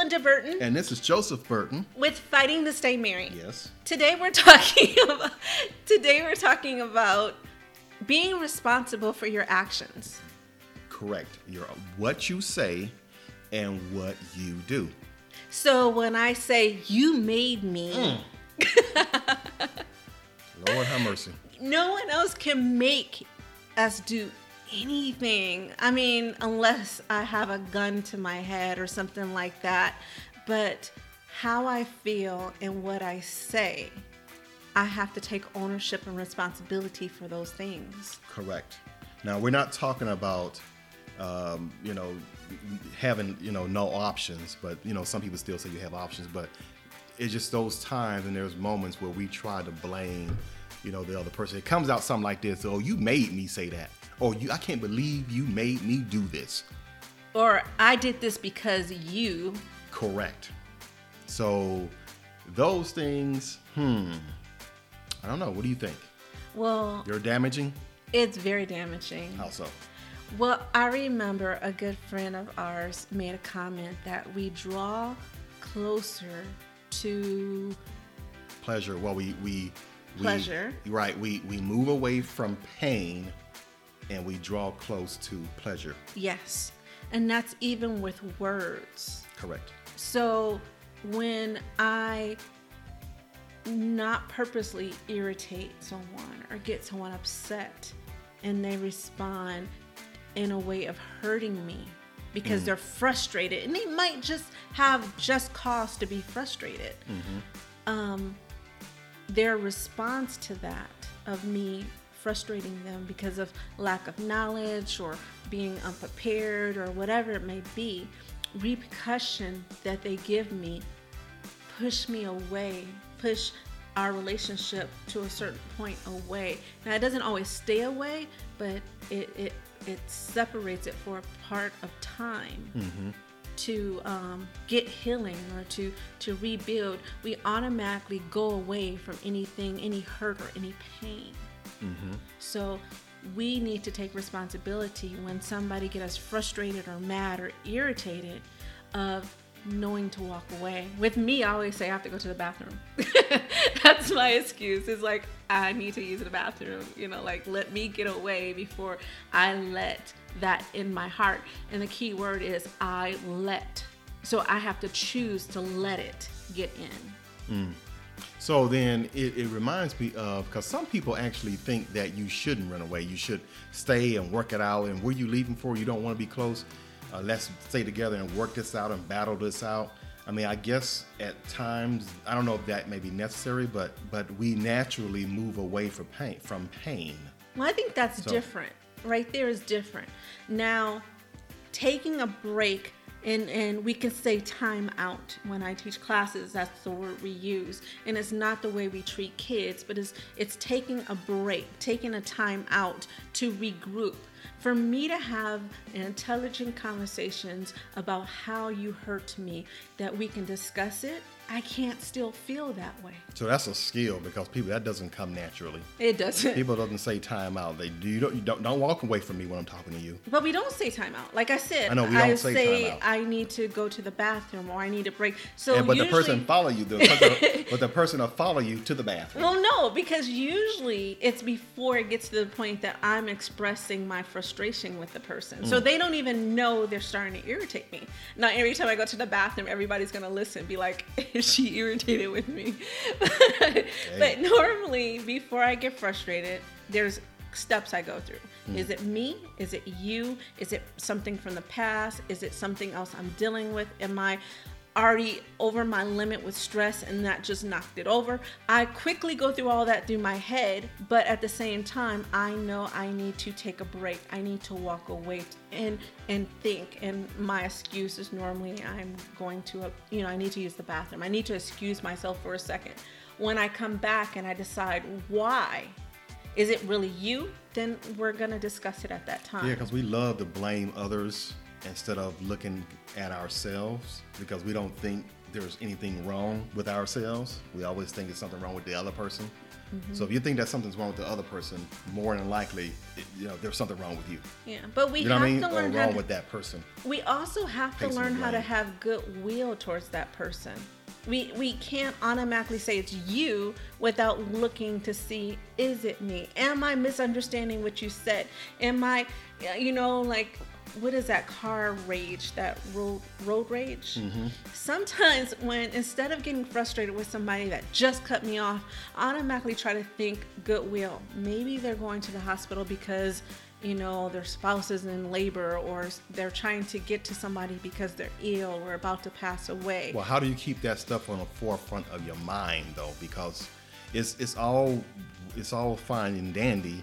Linda Burton. And this is Joseph Burton. With Fighting to Stay Married. Yes. Today we're talking about today we're talking about being responsible for your actions. Correct. Your what you say and what you do. So when I say you made me, mm. Lord have mercy. No one else can make us do anything. I mean, unless I have a gun to my head or something like that. But how I feel and what I say, I have to take ownership and responsibility for those things. Correct. Now, we're not talking about, um, you know, having, you know, no options, but, you know, some people still say you have options, but it's just those times and there's moments where we try to blame, you know, the other person. It comes out something like this, oh, you made me say that or you I can't believe you made me do this. Or I did this because you. Correct. So those things, hmm. I don't know. What do you think? Well, they're damaging? It's very damaging. How so? Well, I remember a good friend of ours made a comment that we draw closer to pleasure. Well, we we, pleasure. We, right. We we move away from pain and we draw close to pleasure. Yes. And that's even with words. Correct. So when I not purposely irritate someone or get someone upset and they respond in a way of hurting me because mm. they're frustrated and they might just have just cause to be frustrated. Mm-hmm. Um, their response to that of me frustrating them because of lack of knowledge or being unprepared or whatever it may be, repercussion that they give me push me away, push our relationship to a certain point away. Now it doesn't always stay away, but it it, it separates it for a part of time. Mm-hmm. To um, get healing or to to rebuild, we automatically go away from anything, any hurt or any pain. Mm-hmm. So we need to take responsibility when somebody get us frustrated or mad or irritated of knowing to walk away. With me, I always say I have to go to the bathroom. That's my excuse. It's like I need to use the bathroom. You know, like let me get away before I let that in my heart. And the key word is I let. So I have to choose to let it get in. Mm. So then it, it reminds me of because some people actually think that you shouldn't run away. You should stay and work it out. And where you leaving for? You don't want to be close. Uh, let's stay together and work this out and battle this out. I mean, I guess at times I don't know if that may be necessary, but but we naturally move away from pain. From pain. Well, I think that's so, different. Right there is different. Now, taking a break and and we can say time out when i teach classes. That's the word we use. And it's not the way we treat kids but it's it's taking a break taking a time out to regroup. For me to have intelligent conversations about how you hurt me that we can discuss it I can't still feel that way. So that's a skill because people that doesn't come naturally. It doesn't. People doesn't say time out. They do. You don't, you don't don't walk away from me when I'm talking to you. But we don't say time out. Like I said, I know we don't I say, say. I need to go to the bathroom or I need a break. So yeah, but usually, the person follow you. The person, but the person will follow you to the bathroom. Well, no, because usually it's before it gets to the point that I'm expressing my frustration with the person. Mm. So they don't even know they're starting to irritate me. Now every time I go to the bathroom, everybody's gonna listen, be like. she irritated with me. but normally, before I get frustrated, there's steps I go through. Mm. Is it me? Is it you? Is it something from the past? Is it something else I'm dealing with? Am I already over my limit with stress and that just knocked it over. I quickly go through all that through my head, but at the same time, I know I need to take a break. I need to walk away and and think. And my excuse is normally I'm going to you know, I need to use the bathroom. I need to excuse myself for a second. When I come back and I decide why is it really you? Then we're gonna discuss it at that time. Yeah, because we love to blame others instead of looking at ourselves because we don't think there's anything wrong with ourselves. We always think it's something wrong with the other person. Mm-hmm. So if you think that something's wrong with the other person, more than likely, it, you know, there's something wrong with you. Yeah, but we You know have I mean? to Or learn how wrong to, with that person. we also have to learn how to have goodwill towards that person. We we can't automatically say it's you without looking to see is it me? Am I misunderstanding what you said? Am I you know like what is that car rage that road road rage Mm-hmm. sometimes when instead of getting frustrated with somebody that just cut me off I automatically try to think goodwill maybe they're going to the hospital because you know their spouse is in labor or they're trying to get to somebody because they're ill or about to pass away Well, how do you keep that stuff on the forefront of your mind though? Because it's it's all it's all fine and dandy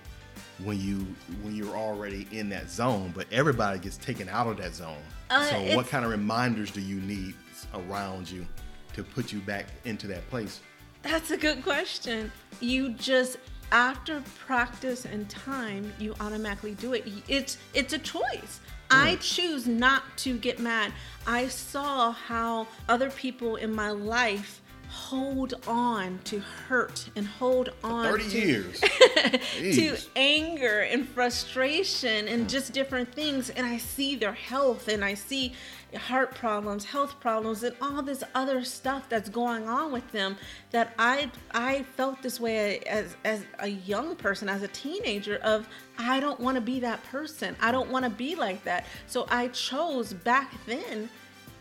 when you when you're already in that zone, but everybody gets taken out of that zone. Uh, so what kind of reminders do you need around you to put you back into that place? That's a good question. You just after practice and time, you automatically do it. It's it's a choice. I choose not to get mad. I saw how other people in my life hold on to hurt and hold on 30 to years. to anger and frustration and mm. just different things. And i see their health and i see heart problems health problems and all this other stuff that's going on with them that i i felt this way as as a young person as a teenager of i don't want to be that person. I don't want to be like that. So i chose back then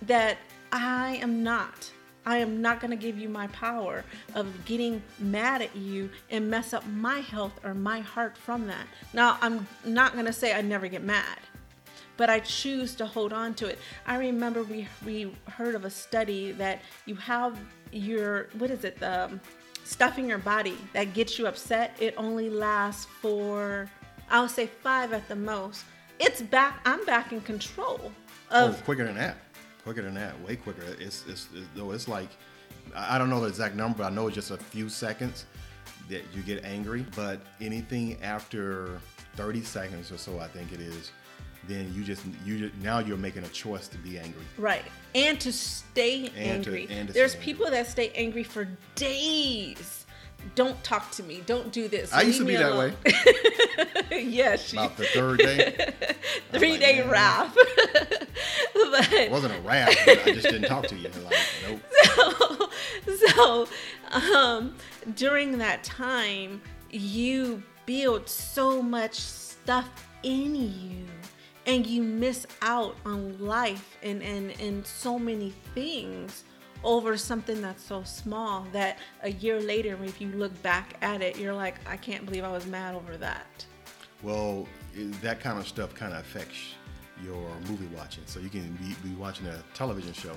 that i am not I am not going to give you my power of getting mad at you and mess up my health or my heart from that. Now, I'm not going to say I never get mad, but I choose to hold on to it. I remember we we heard of a study that you have your what is it the stuff in your body that gets you upset. It only lasts for I'll say five at the most. It's back. I'm back in control Oh, of quicker than that. Quicker than that. Way quicker. It's it's, it's though it's like I don't know the exact number. But I know it's just a few seconds that you get angry. But anything after 30 seconds or so, I think it is, then you just you just, now you're making a choice to be angry. Right. And to stay And to- angry. and to There's stay people that stay angry for days. Don't talk to me. Don't do this. I used to be me that way. yes, she, About the third day, three like, day wrath. it wasn't a wrath. I just didn't talk to you. Like, nope. so um, during that time, you build so much stuff in you and you miss out on life and, and, and so many things over something that's so small that a year later, if you look back at it, you're like, I can't believe I was mad over that. Well, that kind of stuff kind of affects your movie watching. So you can be, be watching a television show,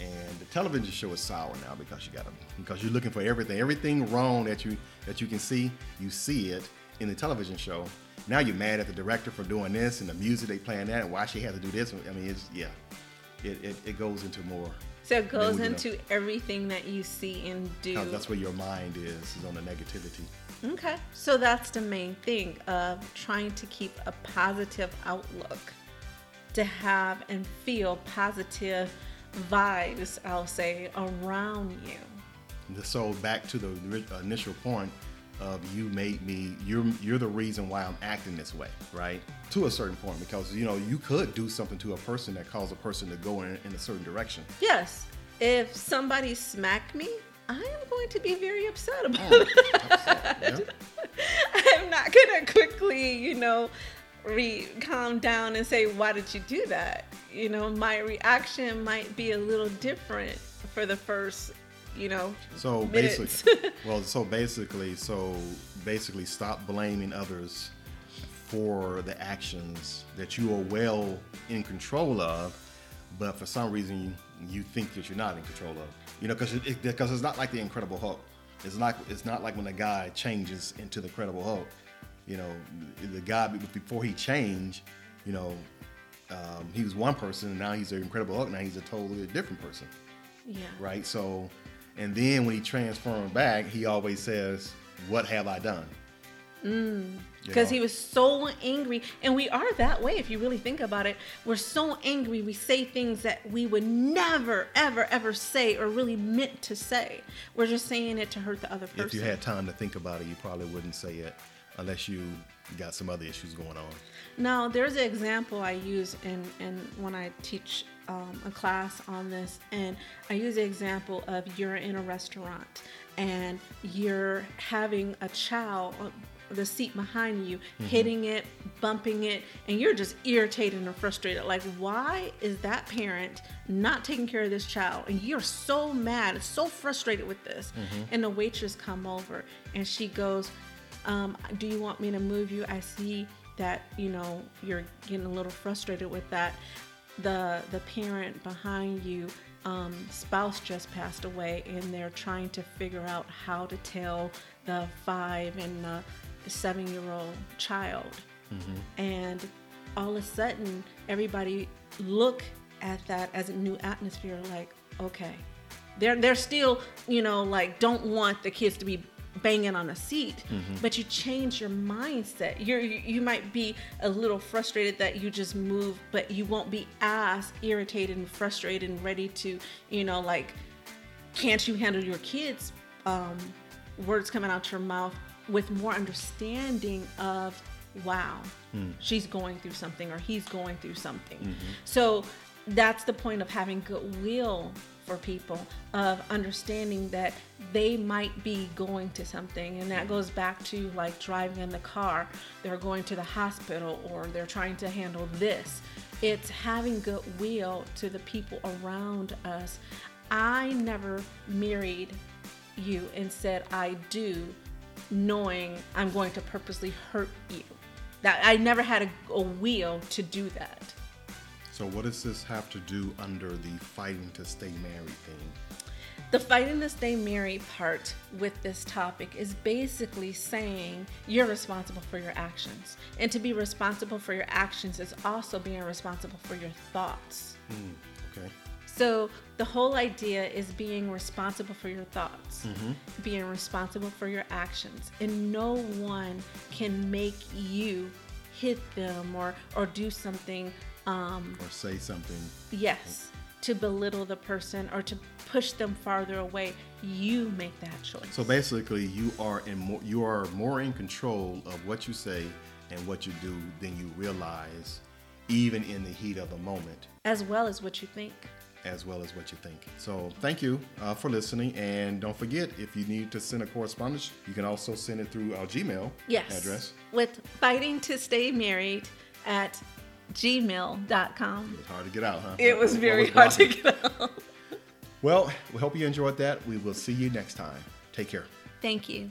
and the television show is sour now because you got because you're looking for everything, everything wrong that you that you can see, you see it in the television show. Now you're mad at the director for doing this and the music they playing that and why she had to do this. I mean, it's yeah, it, it, it goes into more. So it goes you know. into everything that you see and do. That's where your mind is, is on the negativity. Okay, so that's the main thing of trying to keep a positive outlook, to have and feel positive vibes, I'll say, around you. So back to the initial point of you made me you're you're the reason why I'm acting this way, right? To a certain point, because you know you could do something to a person that caused a person to go in, in a certain direction. Yes, if somebody smacked me, I am going to be very upset about Oh, it. yeah. I'm not gonna quickly, you know, re calm down and say, "Why did you do that?" You know, my reaction might be a little different for the first, you know, So minutes. basically, well, so basically, so basically, stop blaming others for the actions that you are well in control of, but for some reason you, think that you're not in control of. You know, because it, because it's not like the Incredible Hulk. It's not it's not like when the guy changes into the Incredible Hulk. You know, the guy before he changed, you know, um, he was one person, and now he's the Incredible Hulk. Now he's a totally different person yeah, right? So, and then when he transformed back, he always says, "What have I done?" Mm. because know? he was so angry and we are that way if you really think about it we're so angry we say things that we would never ever ever say or really meant to say we're just saying it to hurt the other person If you had time to think about it, you probably wouldn't say it unless you got some other issues going on. Now, there's an example I use in, in when I teach um, a class on this, and I use the example of you're in a restaurant and you're having a child, uh, the seat behind you, hitting it, bumping it, and you're just irritated and frustrated. Like, why is that parent not taking care of this child? And you're so mad, so frustrated with this. And the waitress come over and she goes, um, do you want me to move you? I see that you know you're getting a little frustrated with that. The the parent behind you um, spouse just passed away, and they're trying to figure out how to tell the five and the seven year old child. And all of a sudden, everybody look at that as a new atmosphere. Like, okay, they're they're still you know like don't want the kids to be banging on a seat mm-hmm. but you change your mindset. You're you you might be a little frustrated that you just move but you won't be as irritated and frustrated and ready to you know like can't you handle your kids? Um, words coming out your mouth with more understanding of wow hmm. she's going through something or he's going through something. Mm-hmm. So that's the point of having goodwill for people of understanding that they might be going to something. And that goes back to like driving in the car. They're going to the hospital or they're trying to handle this. It's having goodwill to the people around us. I never married you and said i do knowing i'm going to purposely hurt you. That i never had a, a will to do that So, what does this have to do under the fighting to stay married thing? The fighting to stay married part with this topic is basically saying you're responsible for your actions. And to be responsible for your actions is also being responsible for your thoughts. Mm, okay. So the whole idea is being responsible for your thoughts, mm-hmm. being responsible for your actions. And no one can make you hit them or, or do something um, Or say something. Yes, to belittle the person or to push them farther away. You make that choice. So basically, you are in more, you are more in control of what you say and what you do than you realize, even in the heat of the moment, as well as what you think. as well as what you think. So thank you uh, for listening, and don't forget if you need to send a correspondence, you can also send it through our Gmail Yes. address. With fighting to stay married at gmail.com. It's hard to get out, huh? It was What very hard to get out. Well, we hope you enjoyed that. We will see you next time. Take care. Thank you.